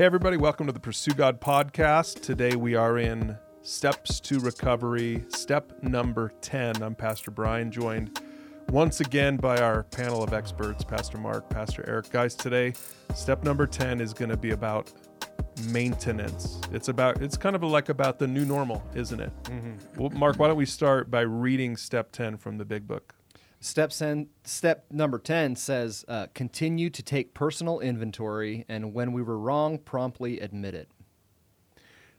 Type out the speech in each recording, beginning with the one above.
Hey, everybody, welcome to the Pursue God podcast. Today we are in Steps to Recovery, step number 10. I'm Pastor Brian, joined once again by our panel of experts, Pastor Mark, Pastor Eric. Guys, today, step number 10 is going to be about maintenance. It's about it's kind of like about the new normal, isn't it? Mm-hmm. Well, Mark, why don't we start by reading step 10 from the big book? Step, ten, step number 10 says uh, continue to take personal inventory and when we were wrong, promptly admit it.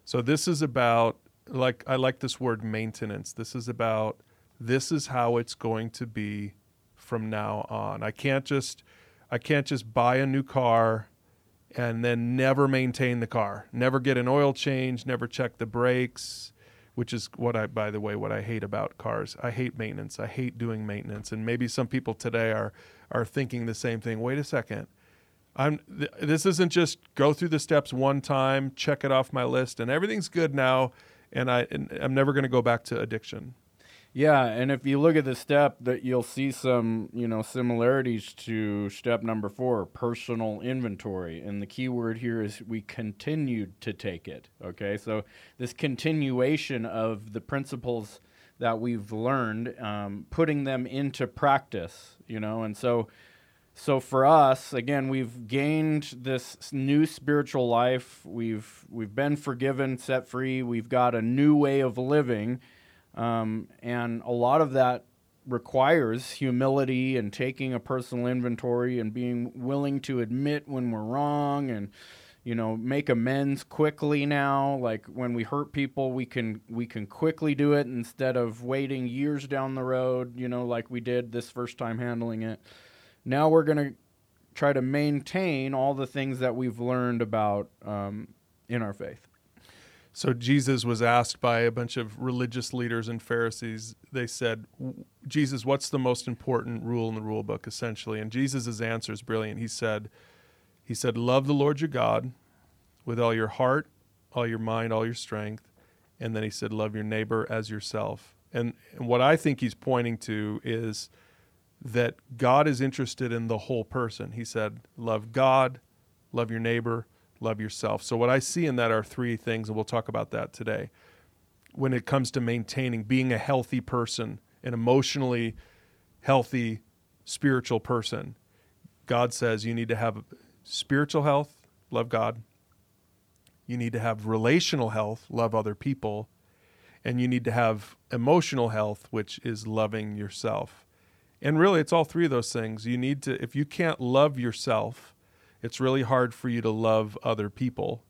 So this is about like I like this word maintenance. This is about this is how it's going to be from now on. I can't just I can't just buy a new car and then never maintain the car. Never get an oil change, never check the brakes, which is what I by the way what I hate about cars. I hate maintenance. I hate doing maintenance. And maybe some people today are are thinking the same thing. Wait a second. I'm th- this isn't just go through the steps one time, check it off my list and everything's good now and I and I'm never going to go back to addiction. Yeah, and if you look at the step, that you'll see some you know similarities to step number four, personal inventory, and the key word here is we continued to take it. Okay, so this continuation of the principles that we've learned, um, putting them into practice, you know, and so. So for us, again, we've gained this new spiritual life. We've we've been forgiven, set free. We've got a new way of living, um, and a lot of that requires humility and taking a personal inventory and being willing to admit when we're wrong and you know make amends quickly now. Like when we hurt people we can we can quickly do it instead of waiting years down the road you know like we did this first time handling it. Now we're going to try to maintain all the things that we've learned about um, in our faith so Jesus was asked by a bunch of religious leaders and Pharisees. They said, "Jesus, what's the most important rule in the rule book essentially?" And Jesus' answer is brilliant. He said, he said, "Love the Lord your God with all your heart, all your mind, all your strength." And then he said, "Love your neighbor as yourself." And, and what I think he's pointing to is that God is interested in the whole person. He said, "Love God, love your neighbor, love yourself. So, what I see in that are three things, and we'll talk about that today. When it comes to maintaining being a healthy person, an emotionally healthy spiritual person, God says you need to have spiritual health, love God. You need to have relational health, love other people. And you need to have emotional health, which is loving yourself. And really, it's all three of those things. You need to, if you can't love yourself, it's really hard for you to love other people.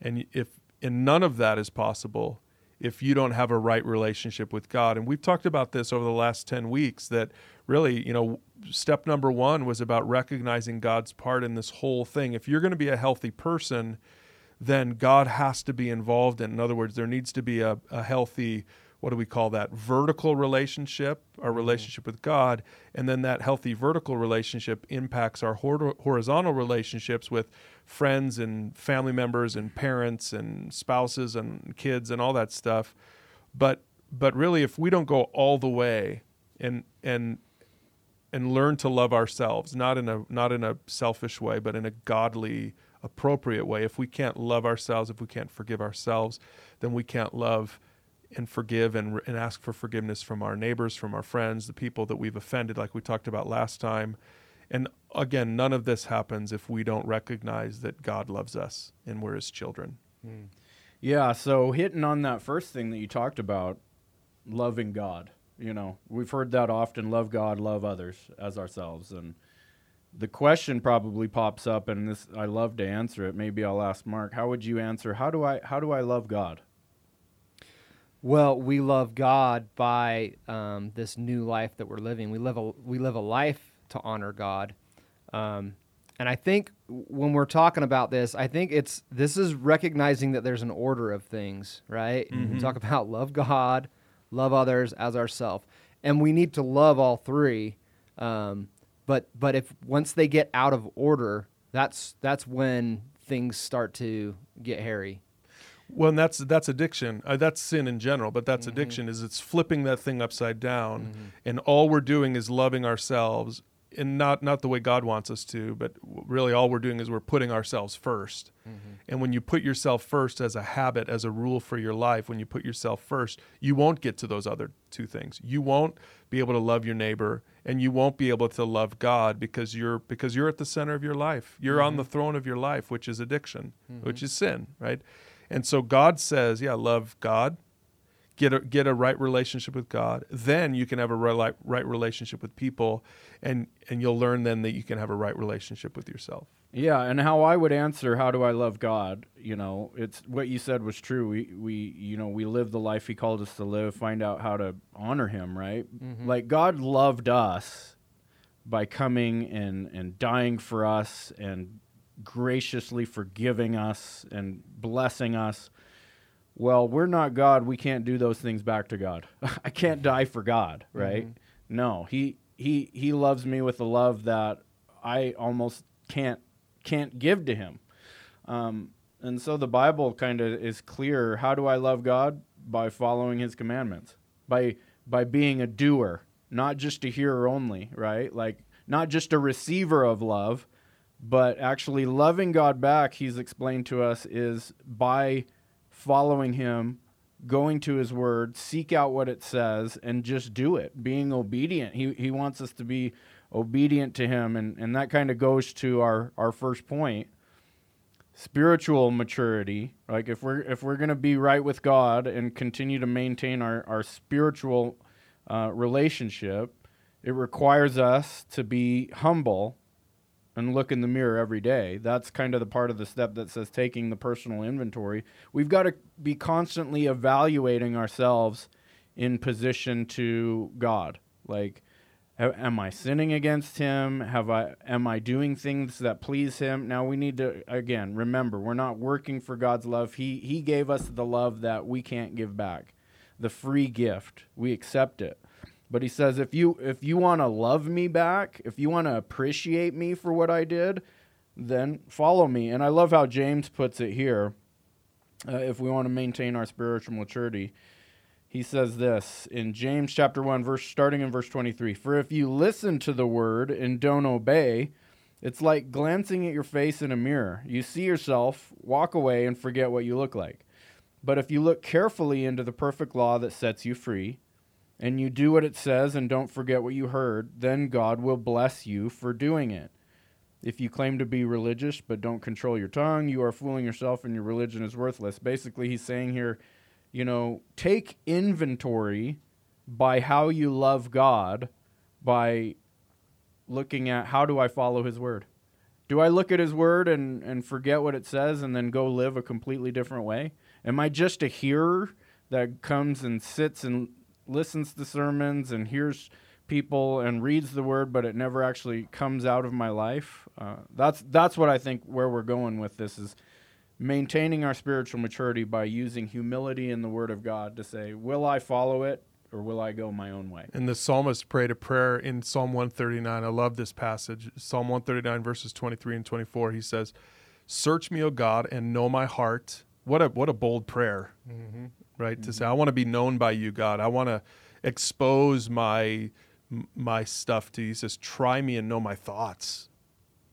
And if and none of that is possible if you don't have a right relationship with God. And we've talked about this over the last 10 weeks that really, you know, step number 1 was about recognizing God's part in this whole thing. If you're going to be a healthy person, then God has to be involved in. In other words, there needs to be a, a healthy what do we call that vertical relationship our mm-hmm. relationship with god and then that healthy vertical relationship impacts our horizontal relationships with friends and family members and parents and spouses and kids and all that stuff but but really if we don't go all the way and and and learn to love ourselves not in a not in a selfish way but in a godly appropriate way if we can't love ourselves if we can't forgive ourselves then we can't love and forgive and, and ask for forgiveness from our neighbors, from our friends, the people that we've offended, like we talked about last time. And again, none of this happens if we don't recognize that God loves us and we're his children. Mm. Yeah, so hitting on that first thing that you talked about, loving God. You know, we've heard that often love God, love others as ourselves. And the question probably pops up and this I love to answer it. Maybe I'll ask Mark, how would you answer how do I how do I love God? Well, we love God by um, this new life that we're living. We live a we live a life to honor God, um, and I think when we're talking about this, I think it's this is recognizing that there's an order of things, right? Mm-hmm. We talk about love God, love others as ourselves, and we need to love all three. Um, but but if once they get out of order, that's that's when things start to get hairy. Well, and that's that's addiction. Uh, that's sin in general, but that's mm-hmm. addiction. Is it's flipping that thing upside down, mm-hmm. and all we're doing is loving ourselves and not not the way God wants us to, but really all we're doing is we're putting ourselves 1st And when you put yourself first as a habit, as a rule for your life, when you put yourself first, you won't get to those other two things. You won't be able to love your neighbor and you won't be able to love God because you're because you're at the center of your life. You're on the throne of your life, which is addiction, which is sin, right? And so God says, yeah, love God, get a get a right relationship with God. Then you can have a right right relationship with people, and and you'll learn then that you can have a right relationship with yourself. Yeah, and how I would answer, how do I love God? You know, it's what you said was true. We we you know we live the life He called us to live. Find out how to honor Him, right? Mm-hmm. Like God loved us by coming and and dying for us and graciously forgiving us and blessing us. Well, we're not God. We can't do those things back to God. I can't die for God, right? No, he he he loves me with a love that I almost can't can't give to him. Um, and so the Bible kind of is clear. How do I love God? By following His commandments, by by being a doer, not just a hearer only, right? Like not just a receiver of love, but actually loving God back. He's explained to us is by following Him, going to His Word, seek out what it says, and just do it. Being obedient. He He wants us to be obedient to Him, and and that kind of goes to our our first point spiritual maturity like if we're if we're going to be right with god and continue to maintain our our spiritual uh, relationship it requires us to be humble and look in the mirror every day that's kind of the part of the step that says taking the personal inventory we've got to be constantly evaluating ourselves in position to god like Am I sinning against him? Have I am I doing things that please him? Now we need to again remember we're not working for God's love. He he gave us the love that we can't give back. The free gift. We accept it. But he says if you if you want to love me back, if you want to appreciate me for what I did, then follow me. And I love how James puts it here. Uh, if we want to maintain our spiritual maturity, he says this in James chapter 1 verse starting in verse 23 for if you listen to the word and don't obey it's like glancing at your face in a mirror you see yourself walk away and forget what you look like but if you look carefully into the perfect law that sets you free and you do what it says and don't forget what you heard then God will bless you for doing it if you claim to be religious but don't control your tongue you are fooling yourself and your religion is worthless basically he's saying here you know, take inventory by how you love God by looking at how do I follow his word? Do I look at his word and, and forget what it says and then go live a completely different way? Am I just a hearer that comes and sits and listens to sermons and hears people and reads the word, but it never actually comes out of my life? Uh, that's that's what I think where we're going with this is maintaining our spiritual maturity by using humility in the Word of God to say, Will I follow it or will I go my own way? And the psalmist prayed a prayer in Psalm 139. I love this passage. Psalm 139, verses 23 and 24. He says, Search me, O God, and know my heart. What a what a bold prayer, right? To say, I want to be known by you, God. I want to expose my my stuff to you. He says, Try me and know my thoughts.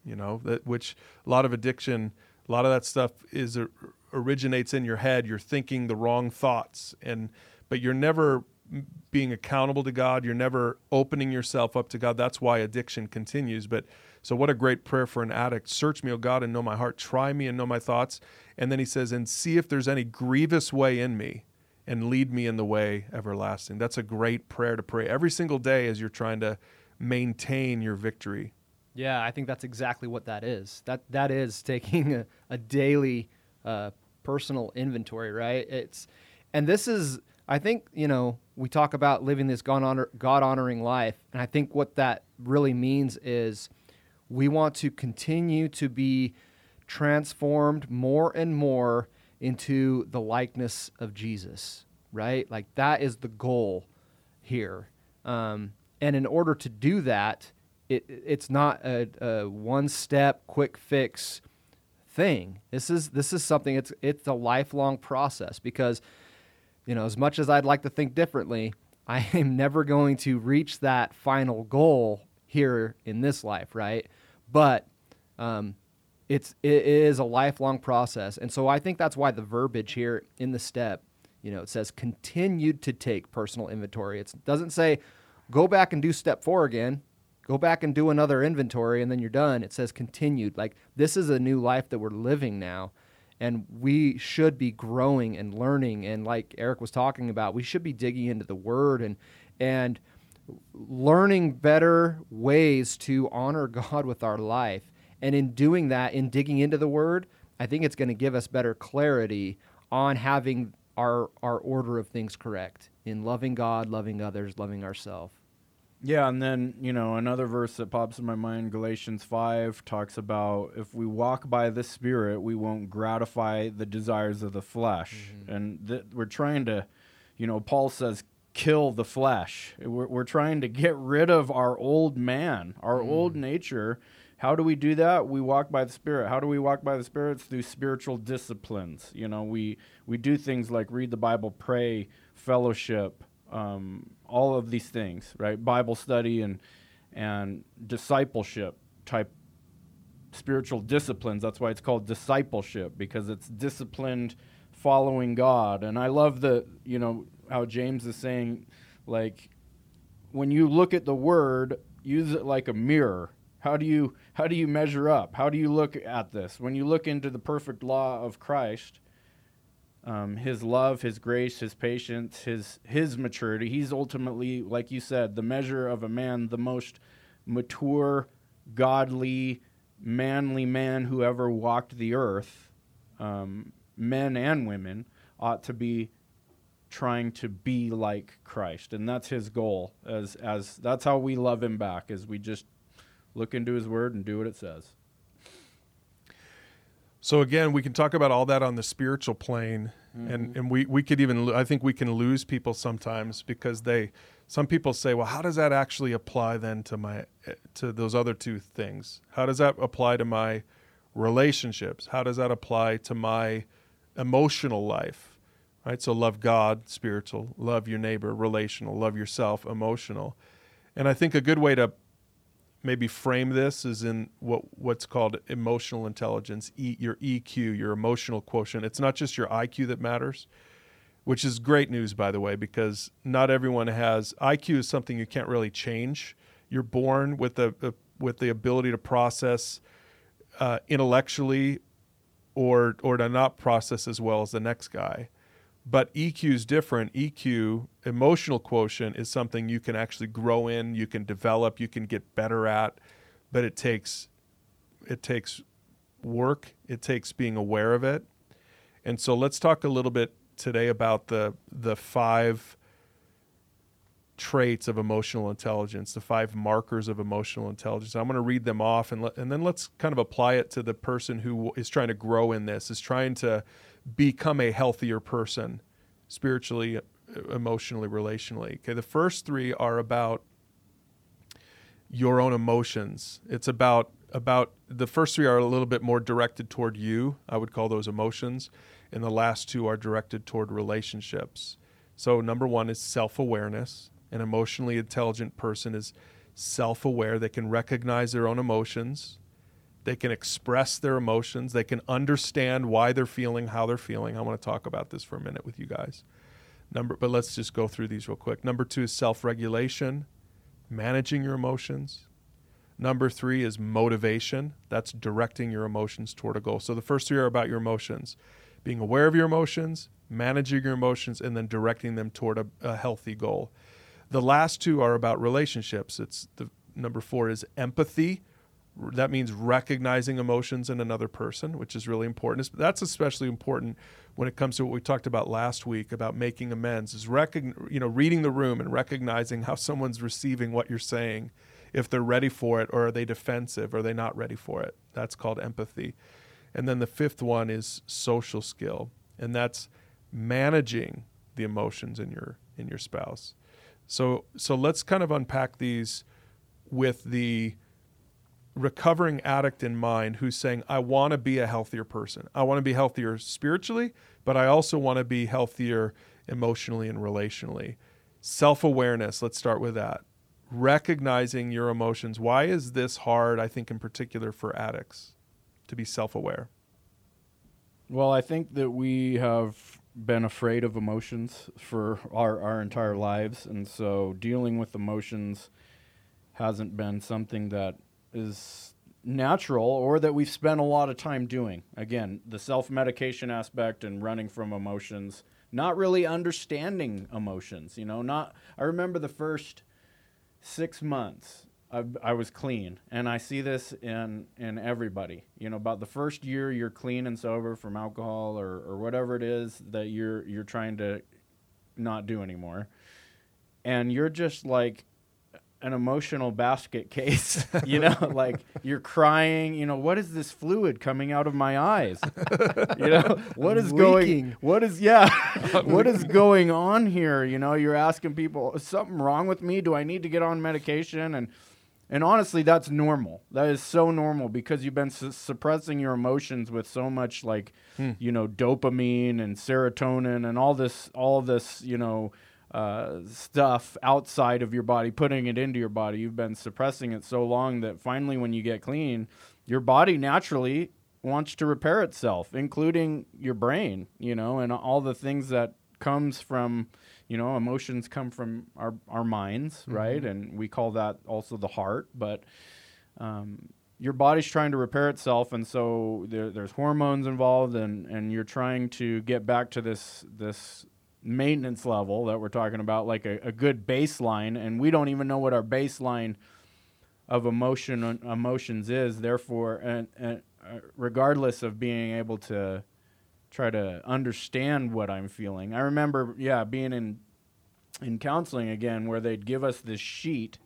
You know that which a lot of addiction, a lot of that stuff is uh, originates in your head. You're thinking the wrong thoughts, and but you're never being accountable to God. You're never opening yourself up to God. That's why addiction continues. But so, what a great prayer for an addict. Search me, O God, and know my heart. Try me and know my thoughts. And then he says, and see if there's any grievous way in me and lead me in the way everlasting. That's a great prayer to pray every single day as you're trying to maintain your victory. Yeah, I think that's exactly what that is. That that is taking a, a daily uh, personal inventory, right? It's and this is I think you know we talk about living this God honor God honoring life, and I think what that really means is we want to continue to be transformed more and more into the likeness of Jesus, right? Like that is the goal here. Um, and in order to do that, it, it's not a, a one step quick fix thing. This is this is something it's it's a lifelong process because you know as much as I'd like to think differently, I am never going to reach that final goal here in this life, right? But um, it's it is a lifelong process, and so I think that's why the verbiage here in the step, you know, it says continued to take personal inventory. It doesn't say go back and do step four again. Go back and do another inventory, and then you're done. It says continued. Like this is a new life that we're living now, and we should be growing and learning. And like Eric was talking about, we should be digging into the Word and and learning better ways to honor God with our life. And in doing that, in digging into the word, I think it's going to give us better clarity on having our our order of things correct in loving God, loving others, loving ourselves. Yeah, and then, you know, another verse that pops in my mind, Galatians 5, talks about if we walk by the Spirit, we won't gratify the desires of the flesh. Mm-hmm. And th- we're trying to, you know, Paul says, kill the flesh. We're, we're trying to get rid of our old man, our mm. old nature. How do we do that? We walk by the Spirit. How do we walk by the Spirit? It's through spiritual disciplines. You know, we we do things like read the Bible, pray, fellowship, um, all of these things, right? Bible study and and discipleship type spiritual disciplines. That's why it's called discipleship because it's disciplined following God. And I love the you know how James is saying, like, when you look at the word, use it like a mirror. How do you how do you measure up? How do you look at this? When you look into the perfect law of Christ, um, his love, his grace, his patience, his his maturity. He's ultimately, like you said, the measure of a man, the most mature, godly, manly man who ever walked the earth. Um, men and women ought to be trying to be like Christ, and that's his goal. As as that's how we love him back, is we just look into his word and do what it says. So again, we can talk about all that on the spiritual plane, mm-hmm. and and we we could even I think we can lose people sometimes because they some people say, well, how does that actually apply then to my to those other two things? How does that apply to my relationships? How does that apply to my emotional life? right? So love God, spiritual, love your neighbor, relational, love yourself, emotional. And I think a good way to maybe frame this is in what what's called emotional intelligence, e, your EQ, your emotional quotient. It's not just your IQ that matters, which is great news by the way because not everyone has IQ is something you can't really change. You're born with the with the ability to process uh, intellectually or or to not process as well as the next guy. But EQ is different. EQ, emotional quotient, is something you can actually grow in, you can develop, you can get better at, but it takes it takes work, it takes being aware of it. And so let's talk a little bit today about the the five traits of emotional intelligence, the five markers of emotional intelligence. I'm going to read them off and and then let's kind of apply it to the person who is trying to grow in this, is trying to become a healthier person spiritually, emotionally, relationally. Okay, the first three are about your own emotions. It's about about the first three are a little bit more directed toward you. I would call those emotions, and the last two are directed toward relationships. So number 1 is self-awareness. An emotionally intelligent person is self-aware. They can recognize their own emotions they can express their emotions. They can understand why they're feeling how they're feeling. I want to talk about this for a minute with you guys. Number, but let's just go through these real quick. Number two is self-regulation, managing your emotions. Number three is motivation. That's directing your emotions toward a goal. So the first three are about your emotions, being aware of your emotions, managing your emotions, and then directing them toward a, a healthy goal. The last two are about relationships. It's the number four is empathy that means recognizing emotions in another person, which is really important. That's especially important when it comes to what we talked about last week about making amends. Is recogn- you know reading the room and recognizing how someone's receiving what you're saying, if they're ready for it or are they defensive, or are they not ready for it. That's called empathy. And then the fifth one is social skill, and that's managing the emotions in your in your spouse. So so let's kind of unpack these with the recovering addict in mind who's saying, I want to be a healthier person. I want to be healthier spiritually, but I also want to be healthier emotionally and relationally. Self awareness, let's start with that. recognizing your emotions. Why is this hard, I think, in particular for addicts to be self aware? Well, I think that we have been afraid of emotions for our, our entire lives. And so dealing with emotions hasn't been something that is natural or that we've spent a lot of time doing. Again, the self medication aspect and running from emotions, not really understanding emotions. You know, not, I remember the first six months I, I was clean, and I see this in in everybody. You know, about the first year you're clean and sober from alcohol or, or whatever it is that you're you're trying to not do anymore, and you're just like an emotional basket case. you know, like you're crying. You know, what is this fluid coming out of my eyes? you know, what is going? What is yeah? what is going on here? You know, you're asking people, is something wrong with me? Do I need to get on medication? And and honestly, that's normal. That is so normal because you've been su- suppressing your emotions with so much like, you know, dopamine and serotonin and all this, all this, you know, uh, stuff outside of your body, putting it into your body. You've been suppressing it so long that finally, when you get clean, your body naturally wants to repair itself, including your brain, you know, and all the things that comes from you know emotions come from our our minds right and we call that also the heart but um, your body's trying to repair itself and so there, there's hormones involved and and you're trying to get back to this this maintenance level that we're talking about like a, a good baseline and we don't even know what our baseline of emotion emotions is therefore and, and uh, regardless of being able to try to understand what I'm feeling. I remember, yeah, being in in counseling again, where they'd give us this sheet,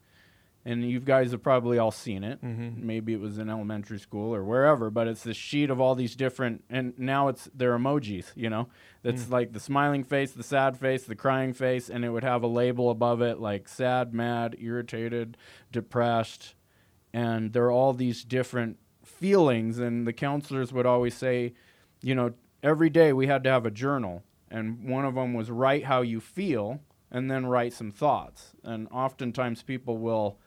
and you guys have probably all seen it. Mm-hmm. Maybe it was in elementary school or wherever, but it's this sheet of all these different, and now it's their emojis. You know, that's mm. like the smiling face, the sad face, the crying face, and it would have a label above it like sad, mad, irritated, depressed, and there are all these different feelings. And the counselors would always say, you know, every day we had to have a journal, and one of them was write how you feel, and then write some thoughts. And oftentimes people will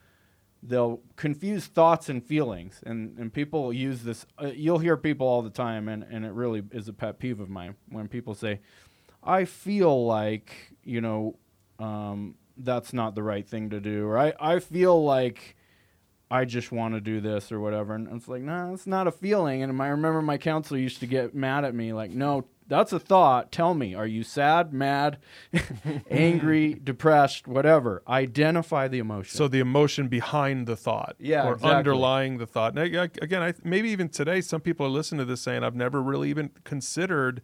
they'll confuse thoughts and feelings, and and people use this. Uh, you'll hear people all the time, and and it really is a pet peeve of mine when people say, "I feel like you know." Um, that's not the right thing to do, or I, I feel like I just want to do this or whatever. And it's like, no, nah, it's not a feeling. And I remember my counselor used to get mad at me, like, no, that's a thought. Tell me, are you sad, mad, angry, depressed, whatever? Identify the emotion. So the emotion behind the thought, Yeah, or exactly. underlying the thought. Yeah, again, I, maybe even today, some people are listening to this saying, "I've never really even considered."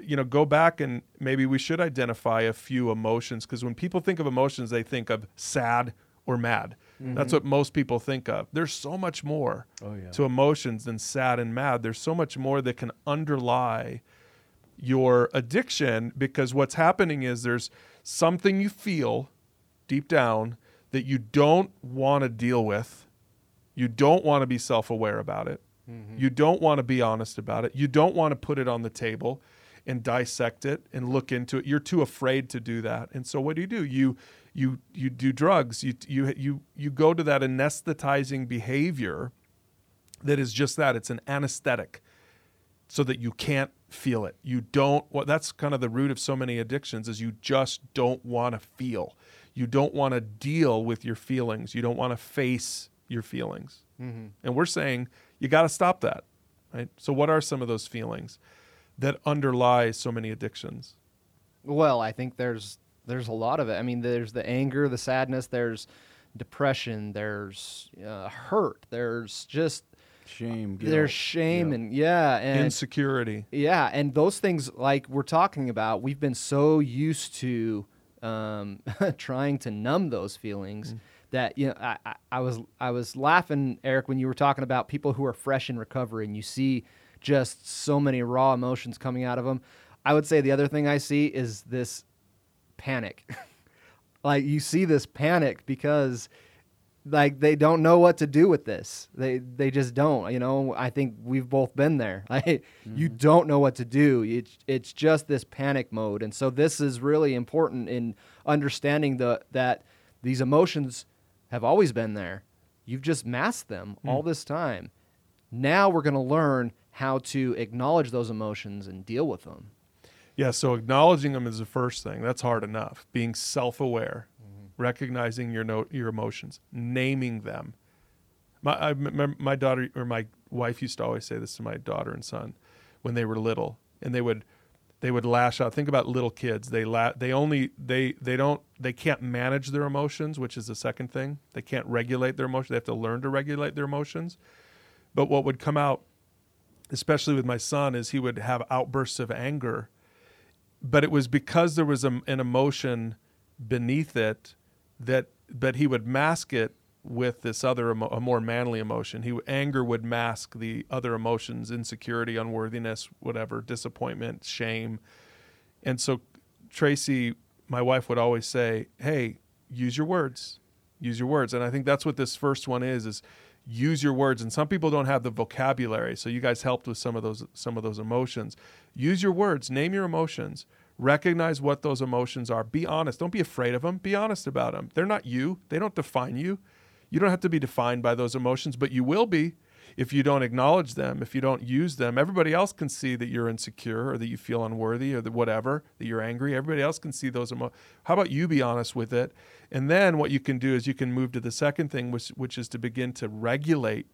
You know, go back and maybe we should identify a few emotions because when people think of emotions, they think of sad or mad. Mm-hmm. That's what most people think of. There's so much more Oh, yeah. to emotions than sad and mad. There's so much more that can underlie your addiction because what's happening is there's something you feel deep down that you don't want to deal with. You don't want to be self aware about it. Mm-hmm. You don't want to be honest about it. You don't want to put it on the table and dissect it and look into it. You're too afraid to do that. And so what do you do? You you you do drugs. You you you you go to that anesthetizing behavior that is just that. It's an anesthetic so that you can't feel it. You don't well that's kind of the root of so many addictions is you just don't want to feel. You don't want to deal with your feelings. You don't want to face your feelings. And we're saying you got to stop that. Right? So what are some of those feelings that underlie so many addictions? Well, I think there's there's a lot of it. I mean, there's the anger, the sadness, there's depression, there's uh, hurt, there's just shame. Guilt. there's shame Yeah. and yeah, and Insecurity. yeah, and those things like we're talking about, we've been so used to um, trying to numb those feelings that you know I, I, I was I was laughing, Eric, when you were talking about people who are fresh in recovery, and you see just so many raw emotions coming out of them. I would say the other thing I see is this panic. like you see this panic because like they don't know what to do with this. They they just don't. You know, I think we've both been there. Like you mm-hmm. don't know what to do. It's it's just this panic mode, and so this is really important in understanding the that these emotions have always been there. You've just masked them mm. all this time. Now we're going to learn how to acknowledge those emotions and deal with them. Yeah, so acknowledging them is the first thing. That's hard enough. Being self-aware, recognizing your no, your emotions, naming them. My I remember my daughter or my wife used to always say this to my daughter and son when they were little, and they would they would lash out. Think about little kids. They la- they only they they don't they can't manage their emotions, which is the second thing. They can't regulate their emotions. They have to learn to regulate their emotions. But what would come out, especially with my son, is he would have outbursts of anger but it was because there was a, an emotion beneath it that but he would mask it with this other emo- a more manly emotion. He anger would mask the other emotions insecurity unworthiness whatever disappointment shame. And so tracy my wife would always say hey use your words. Use your words. And i think that's what this first one is is use your words. And some people don't have the vocabulary so you guys helped with some of those some of those emotions. Use your words. Name your emotions recognize what those emotions are. Be honest. Don't be afraid of them be honest about them they're not you. They don't define you. You don't have to be defined by those emotions but you will be if you don't acknowledge them if you don't use them. Everybody else can see that you're insecure or that you feel unworthy or that whatever that you're angry. Everybody else can see those emotions how about you be honest with it? And then what you can do is you can move to the second thing, which, which is to begin to regulate,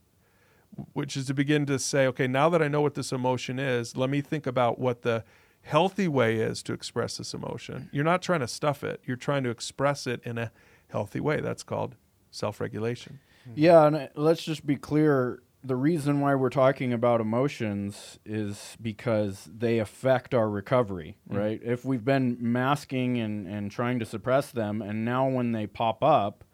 which is to begin to say, okay, now that I know what this emotion is, let me think about what the healthy way is to express this emotion. You're not trying to stuff it, you're trying to express it in a healthy way. That's called self regulation. Yeah, and uh, let's just be clear. The reason why we're talking about emotions is because they affect our recovery, right? If we've been masking and, and trying to suppress them, and now when they pop up,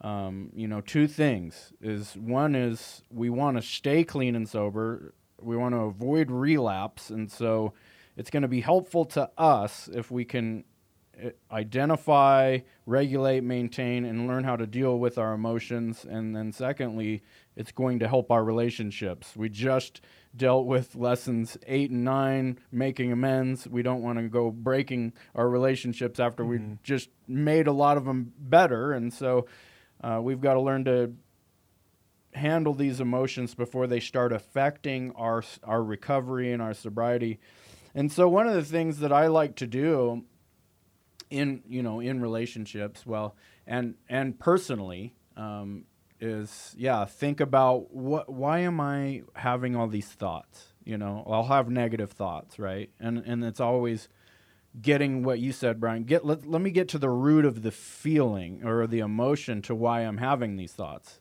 um, you know, two things is one is we want to stay clean and sober, we want to avoid relapse, and so it's going to be helpful to us if we can uh, identify, regulate, maintain, and learn how to deal with our emotions. And then, secondly, it's going to help our relationships. We just dealt with lessons eight and nine, making amends. We don't want to go breaking our relationships after we just made a lot of them better. And so, uh, we've got to learn to handle these emotions before they start affecting our our recovery and our sobriety. And so one of the things that I like to do in you know in relationships well and and personally um, is yeah think about what why am i having all these thoughts? You know i'll have negative thoughts right? And and it's always getting what you said brian get let, let me get to the root of the feeling or the emotion to why i'm having these thoughts.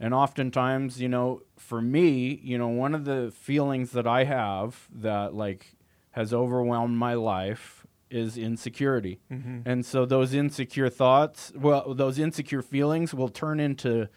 And oftentimes you know for me you know one of the feelings that i have that like has overwhelmed my life is insecurity. Mm-hmm. And so those insecure thoughts, well, those insecure feelings will turn into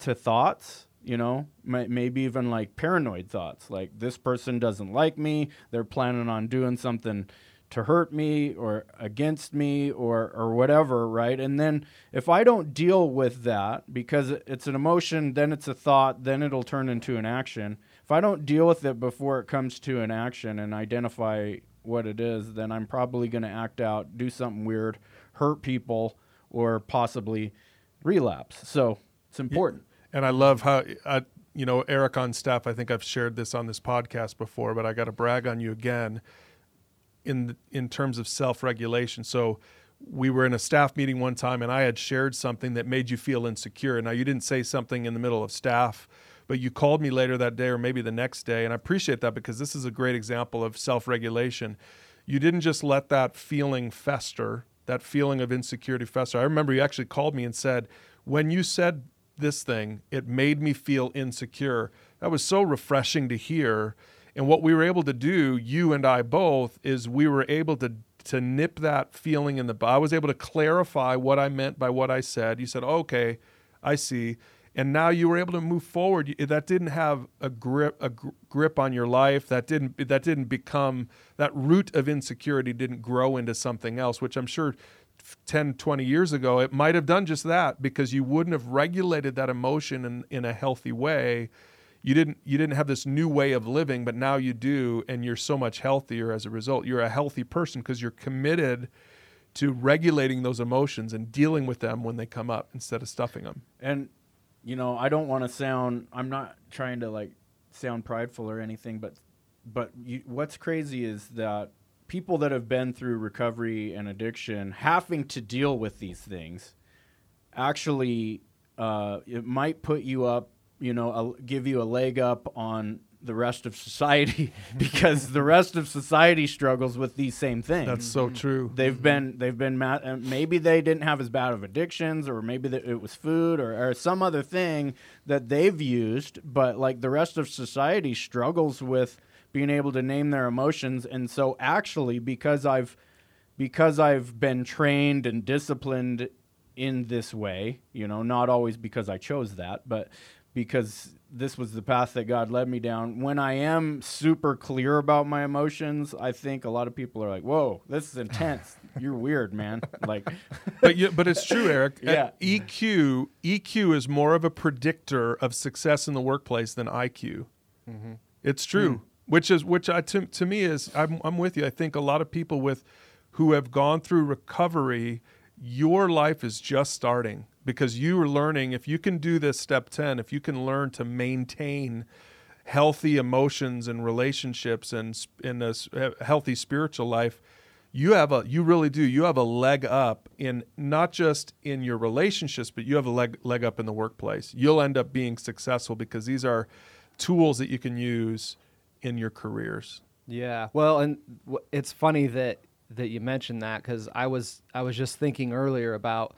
to thoughts, you know, may, maybe even like paranoid thoughts, like this person doesn't like me, they're planning on doing something to hurt me or against me or or whatever, right? And then if I don't deal with that because it's an emotion, then it's a thought, then it'll turn into an action. If I don't deal with it before it comes to an action and identify what it is, then I'm probably going to act out, do something weird, hurt people, or possibly relapse. So it's important. And I love how, I, you know, Eric on staff, I think I've shared this on this podcast before, but I got to brag on you again in, in terms of self regulation. So we were in a staff meeting one time and I had shared something that made you feel insecure. Now, you didn't say something in the middle of staff, but you called me later that day or maybe the next day. And I appreciate that because this is a great example of self regulation. You didn't just let that feeling fester, that feeling of insecurity fester. I remember you actually called me and said, when you said this thing, it made me feel insecure. That was so refreshing to hear. And what we were able to do, you and I both, is we were able to to nip that feeling in the. I was able to clarify what I meant by what I said. You said, "Okay, I see." And now you were able to move forward. That didn't have a grip a gr- grip on your life. That didn't that didn't become that root of insecurity didn't grow into something else, which I'm sure 10, 20 years ago, it might have done just that because you wouldn't have regulated that emotion in, in a healthy way. You didn't you didn't have this new way of living, but now you do, and you're so much healthier as a result. You're a healthy person because you're committed to regulating those emotions and dealing with them when they come up instead of stuffing them. And you know, I don't want to sound. I'm not trying to like sound prideful or anything, but but you, what's crazy is that people that have been through recovery and addiction, having to deal with these things, actually, uh, it might put you up. You know, a, give you a leg up on the rest of society because the rest of society struggles with these same things. That's so true. They've been they've been ma- uh, maybe they didn't have as bad of addictions, or maybe that it was food or, or some other thing that they've used. But like the rest of society struggles with being able to name their emotions, and so actually because I've because I've been trained and disciplined in this way, you know, not always because I chose that, but because this was the path that God led me down. When I am super clear about my emotions, I think a lot of people are like, "Whoa, this is intense. You're weird, man." Like, but you, but it's true, Eric. Yeah. EQ EQ is more of a predictor of success in the workplace than IQ. Mm-hmm. It's true, hmm. which is which I to, to me is I'm I'm with you. I think a lot of people with who have gone through recovery, your life is just starting because you are learning. If you can do this step ten, if you can learn to maintain healthy emotions and relationships and in a healthy spiritual life you have a you really do you have a leg up in not just in your relationships but you have a leg leg up in the workplace you'll end up being successful because these are tools that you can use in your careers Yeah. Well, and it's funny that that you mentioned that because I was I was just thinking earlier about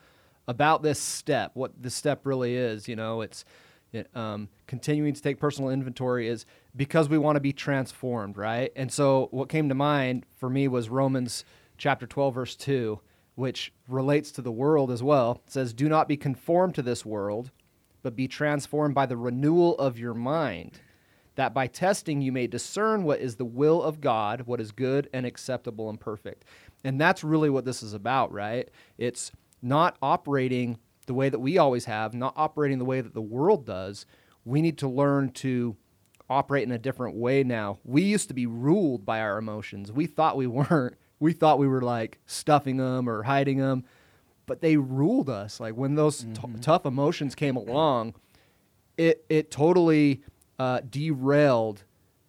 about this step, what this step really is. You know, it's it, um, continuing to take personal inventory is because we want to be transformed, right? And so, what came to mind for me was Romans chapter twelve, verse two, which relates to the world as well. It says, "Do not be conformed to this world." But be transformed by the renewal of your mind, that by testing you may discern what is the will of God, what is good and acceptable and perfect. And that's really what this is about, right? It's not operating the way that we always have, not operating the way that the world does. We need to learn to operate in a different way now. We used to be ruled by our emotions. We thought we weren't. We thought we were like stuffing them or hiding them, but they ruled us. Like when those t- tough emotions came along, it it totally uh, derailed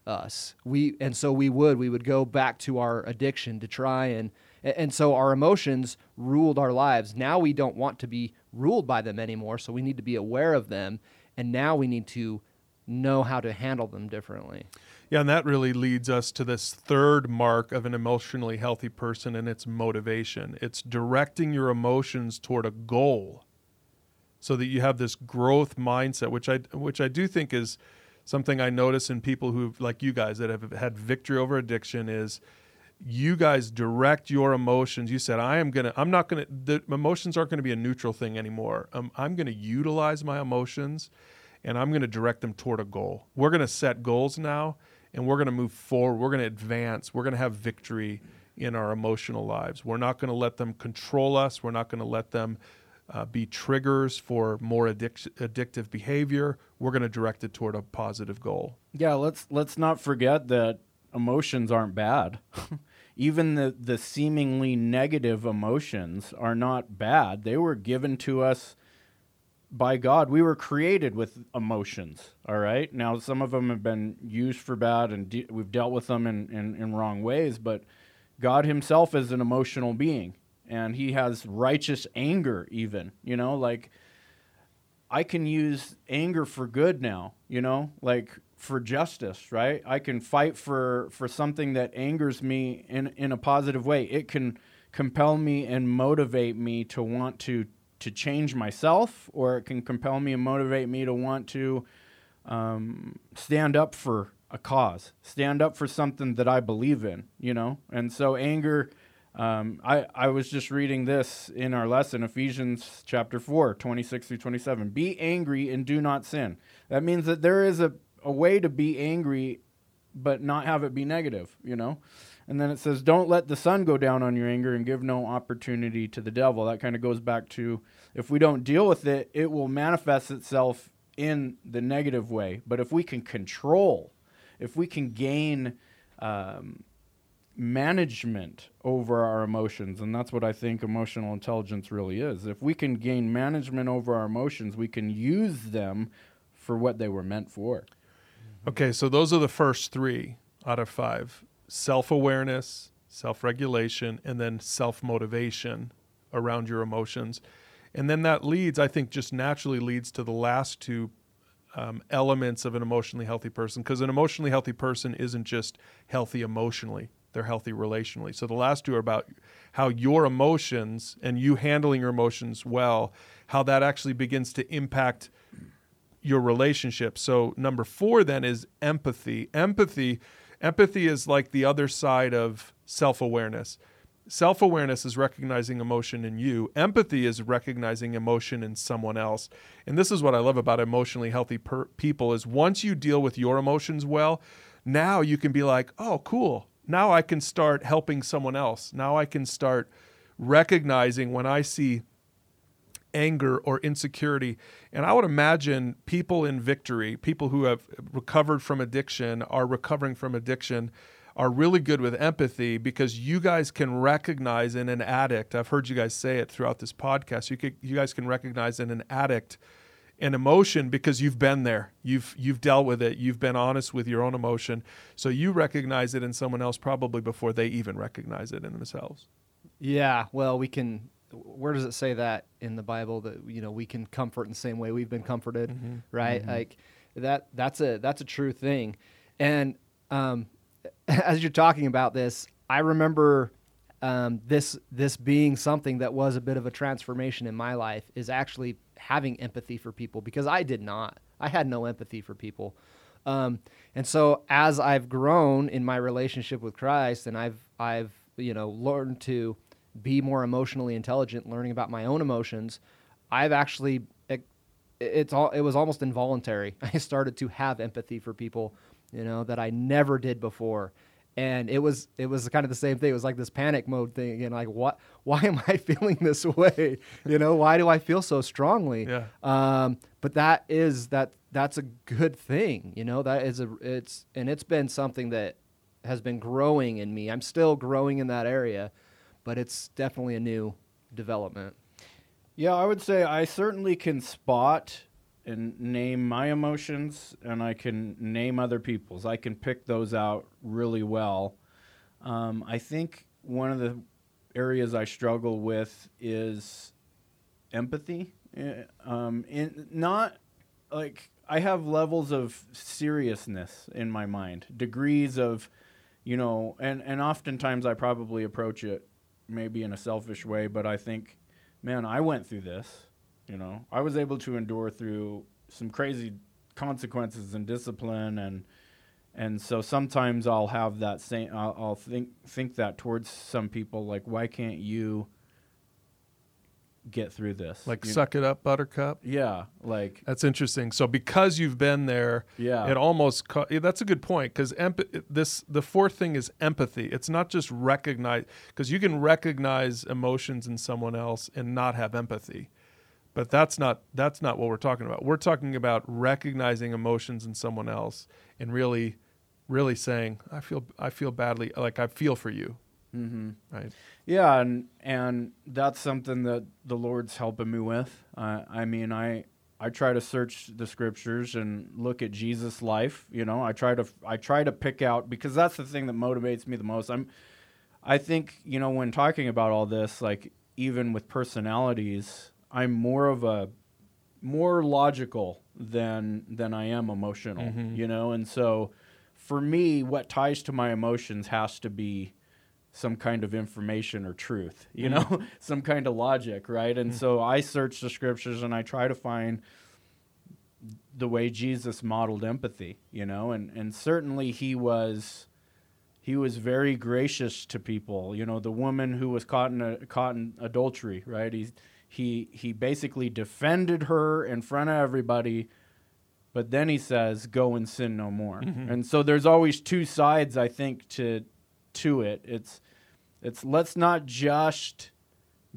us. We and so we would we would go back to our addiction to try and and so our emotions ruled our lives. Now we don't want to be ruled by them anymore, so we need to be aware of them and now we need to know how to handle them differently. yeah and that really leads us to this third mark of an emotionally healthy person and it's motivation it's directing your emotions toward a goal so that you have this growth mindset which i which i do think is something i notice in people who like you guys that have had victory over addiction is you guys direct your emotions. You said i am gonna i'm not gonna the emotions aren't gonna be a neutral thing anymore. Um, i'm gonna utilize my emotions and i'm gonna direct them toward a goal. We're gonna set goals now and we're gonna move forward. We're gonna advance. We're gonna have victory in our emotional lives. We're not gonna let them control us. We're not gonna let them uh, be triggers for more addic- addictive behavior. We're gonna direct it toward a positive goal. Yeah, let's let's not forget that emotions aren't bad. Even the the seemingly negative emotions are not bad. They were given to us by God. We were created with emotions. All right. Now, some of them have been used for bad, and de- we've dealt with them in, in, in wrong ways. But God Himself is an emotional being, and He has righteous anger. Even you know, like I can use anger for good now. You know, like for justice, right? I can fight for for something that angers me in in a positive way. It can compel me and motivate me to want to to change myself, or it can compel me and motivate me to want to um, stand up for a cause, stand up for something that I believe in, you know? And so anger, um, I, I was just reading this in our lesson, Ephesians chapter 4, 26 through 27. Be angry and do not sin. That means that there is a, a way to be angry, but not have it be negative, you know? And then it says, don't let the sun go down on your anger and give no opportunity to the devil. That kind of goes back to if we don't deal with it, it will manifest itself in the negative way. But if we can control, if we can gain, um, management over our emotions and that's what i think emotional intelligence really is if we can gain management over our emotions we can use them for what they were meant for Okay, so those are the first three out of five self awareness, self regulation, and then self motivation around your emotions. And then that leads, I think, just naturally leads to the last two um, elements of an emotionally healthy person because an emotionally healthy person isn't just healthy emotionally, they're healthy relationally. So the last two are about how your emotions and you handling your emotions well, how that actually begins to impact your relationship. So number 4 then is empathy. Empathy empathy is like the other side of self-awareness. Self-awareness is recognizing emotion in you. Empathy is recognizing emotion in someone else. And this is what I love about emotionally healthy per- people is once you deal with your emotions well, now you can be like, "Oh, cool. Now I can start helping someone else. Now I can start recognizing when I see anger or insecurity. And I would imagine people in victory, people who have recovered from addiction, are recovering from addiction, are really good with empathy because you guys can recognize in an addict. I've heard you guys say it throughout this podcast. You could, you guys can recognize in an addict an emotion because you've been there. You've you've dealt with it. You've been honest with your own emotion. So you recognize it in someone else probably before they even recognize it in themselves. Yeah, well, we can. Where does it say that in the Bible that you know we can comfort in the same way we've been comforted, right? Like that. That's a that's a true thing. And um, as you're talking about this, I remember um, this this being something that was a bit of a transformation in my life. Is actually having empathy for people because I did not. I had no empathy for people. Um, and so as I've grown in my relationship with Christ and I've I've you know learned to be more emotionally intelligent, learning about my own emotions, I've actually it, it's all it was almost involuntary. I started to have empathy for people, you know, that I never did before. And it was it was kind of the same thing. It was like this panic mode thing again. Like what? Why am I feeling this way? You know, why do I feel so strongly? Yeah. Um, but that is that that's a good thing. You know, that is a it's and it's been something that has been growing in me. I'm still growing in that area, but it's definitely a new development. Yeah, I would say I certainly can spot and name my emotions, and I can name other people's. I can pick those out really well. Um, I think one of the areas I struggle with is empathy. Eh, Um, in, not like I have levels of seriousness in my mind, degrees of, you know, and and oftentimes I probably approach it maybe in a selfish way, but I think, man, I went through this. You know, I was able to endure through some crazy consequences and discipline, and and so sometimes I'll have that same. I'll, I'll think think that towards some people, like, why can't you get through this? Like You- suck it up buttercup. Yeah, like That's interesting. So because you've been there, Yeah. it almost co- yeah, that's a good point because emp- this the fourth thing is empathy. It's not just recognize because you can recognize emotions in someone else and not have empathy, but that's not that's not what we're talking about. We're talking about recognizing emotions in someone else and really, really saying, "I feel I feel badly. Like I feel for you." Mm-hmm. Right. Yeah, and and that's something that the Lord's helping me with. Uh, I mean, I I try to search the scriptures and look at Jesus' life. You know, I try to I try to pick out because that's the thing that motivates me the most. I'm I think you know when talking about all this, like even with personalities, I'm more of a more logical than than I am emotional. Mhm. You know, and so for me, what ties to my emotions has to be some kind of information or truth, you mm-hmm. know, some kind of logic, right? And mm. so I search the scriptures and I try to find the way Jesus modeled empathy, you know, and and certainly he was he was very gracious to people, you know, the woman who was caught in a, caught in adultery, right? He he he basically defended her in front of everybody but then he says go and sin no more. Mm-hmm. And so there's always two sides I think to to it. It's it's let's not just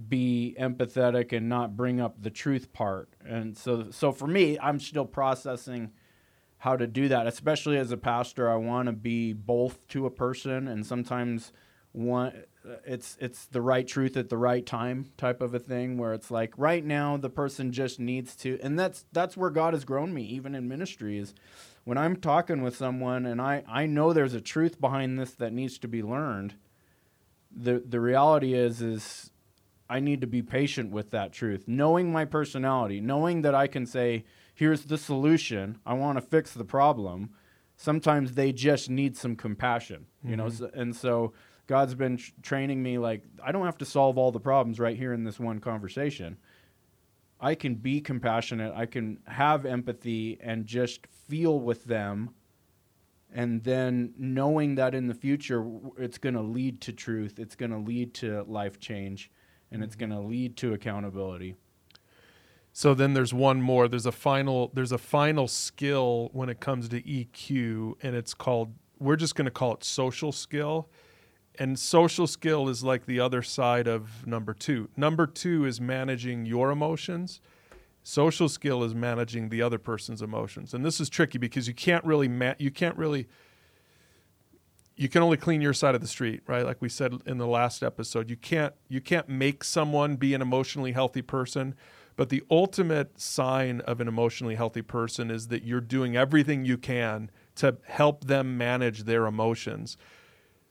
be empathetic and not bring up the truth part. And so so for me, I'm still processing how to do that, especially as a pastor. I want to be both to a person and sometimes one it's it's the right truth at the right time type of a thing where it's like right now the person just needs to and that's that's where God has grown me even in ministry is when I'm talking with someone and I I know there's a truth behind this that needs to be learned the the reality is is I need to be patient with that truth knowing my personality knowing that I can say here's the solution I want to fix the problem sometimes they just need some compassion you know Mm-hmm. so, and so God's been tr- training me like I don't have to solve all the problems right here in this one conversation. I can be compassionate, I can have empathy and just feel with them and then knowing that in the future it's going to lead to truth, it's going to lead to life change and it's mm-hmm. going to lead to accountability. So then there's one more. There's a final there's a final skill when it comes to EQ and it's called we're just going to call it social skill. And social skill is like the other side of number 2. Number 2 is managing your emotions. Social skill is managing the other person's emotions. And this is tricky because you can't really ma- you can't really you can only clean your side of the street, right? Like we said in the last episode, you can't you can't make someone be an emotionally healthy person, but the ultimate sign of an emotionally healthy person is that you're doing everything you can to help them manage their emotions.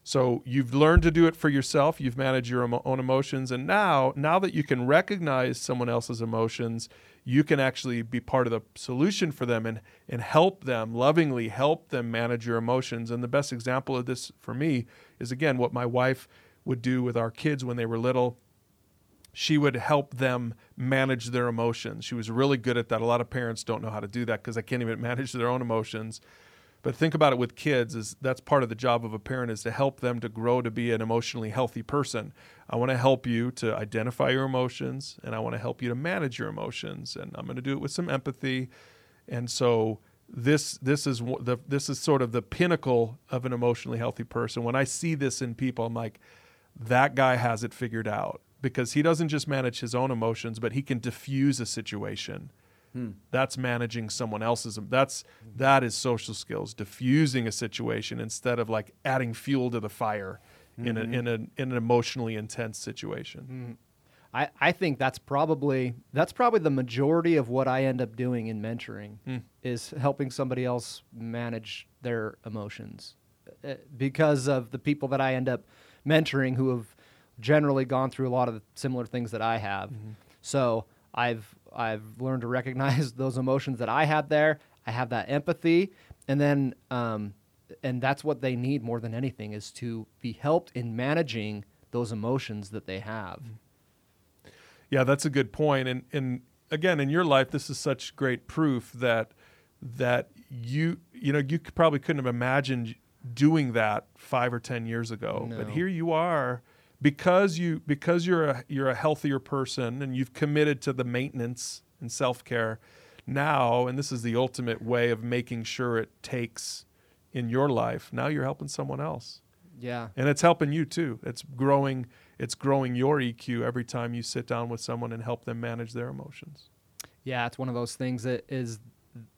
So you've learned to do it for yourself, you've managed your own emotions and now now that you can recognize someone else's emotions, you can actually be part of the solution for them and and help them lovingly help them manage your emotions. And the best example of this for me is again what my wife would do with our kids when they were little. She would help them manage their emotions. She was really good at that. A lot of parents don't know how to do that because they can't even manage their own emotions. But think about it with kids is that's part of the job of a parent is to help them to grow to be an emotionally healthy person. I want to help you to identify your emotions and I want to help you to manage your emotions and I'm going to do it with some empathy. And so this this is the this is sort of the pinnacle of an emotionally healthy person. When I see this in people I'm like that guy has it figured out because he doesn't just manage his own emotions but he can diffuse a situation that's managing someone else's that's that is social skills diffusing a situation instead of like adding fuel to the fire in a mm-hmm. in a in an emotionally intense situation. Mm-hmm. I, I think that's probably that's probably the majority of what I end up doing in mentoring hmm. is helping somebody else manage their emotions. Uh, uh, because of the people that I end up mentoring who have generally gone through a lot of the similar things that I have. Mm-hmm. So I've I've learned to recognize those emotions that I had there. I have that empathy, and then um, and that's what they need more than anything is to be helped in managing those emotions that they have. Yeah, that's a good point. And and again, in your life, this is such great proof that that you you know you probably couldn't have imagined doing that five or ten years ago, but here you are because you because you're a you're a healthier person and you've committed to the maintenance and self care now, and this is the ultimate way of making sure it takes in your life. Now you're helping someone else Yeah. and it's helping you too it's growing it's growing your eq every time you sit down with someone and help them manage their emotions Yeah, it's one of those things that is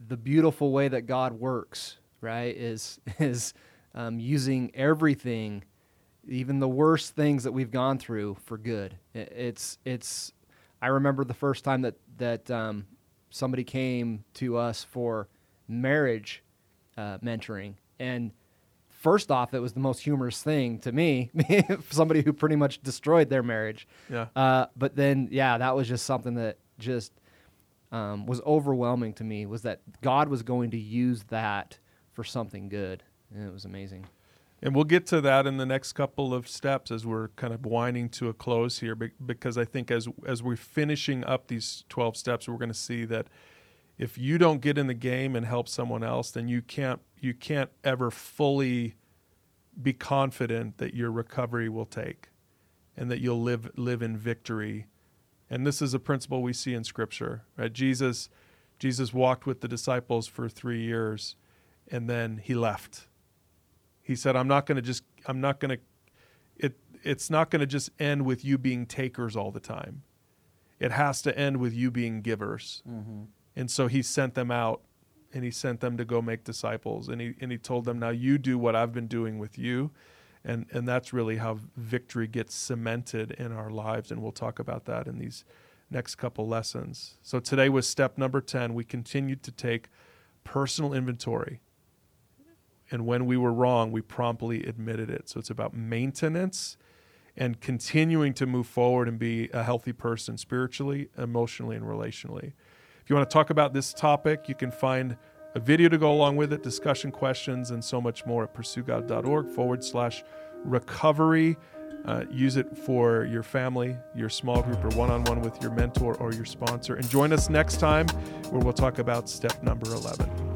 the beautiful way that God works, right? Is is um, using everything, even the worst things that we've gone through, for good. It's it's. I remember the first time that that um, somebody came to us for marriage uh, mentoring, and first off, it was the most humorous thing to me. somebody who pretty much destroyed their marriage. yeah Uh, but then, yeah, that was just something that just um, was overwhelming to me. Was that God was going to use that for something good, and it was amazing. And we'll get to that in the next couple of steps as we're kind of winding to a close here because i think as as we're finishing up these 12 steps we're going to see that if you don't get in the game and help someone else then you can't you can't ever fully be confident that your recovery will take and that you'll live live in victory. And this is a principle we see in scripture right? Jesus jesus walked with the disciples for 3 years and then he left he said i'm not going to just i'm not going to it it's not going to just end with you being takers all the time it has to end with you being givers mm-hmm. and so he sent them out and he sent them to go make disciples and he and he told them now you do what I've been doing with you And, and that's really how victory gets cemented in our lives. And we'll talk about that in these next couple lessons. So today was step number 10. We continued to take personal inventory. And when we were wrong, we promptly admitted it. So it's about maintenance and continuing to move forward and be a healthy person spiritually, emotionally, and relationally. If you want to talk about this topic, you can find a video to go along with it, discussion questions, and so much more at pursuegod.org forward slash recovery. Uh, use it for your family, your small group, or one on one with your mentor or your sponsor. And join us next time where we'll talk about step number 11.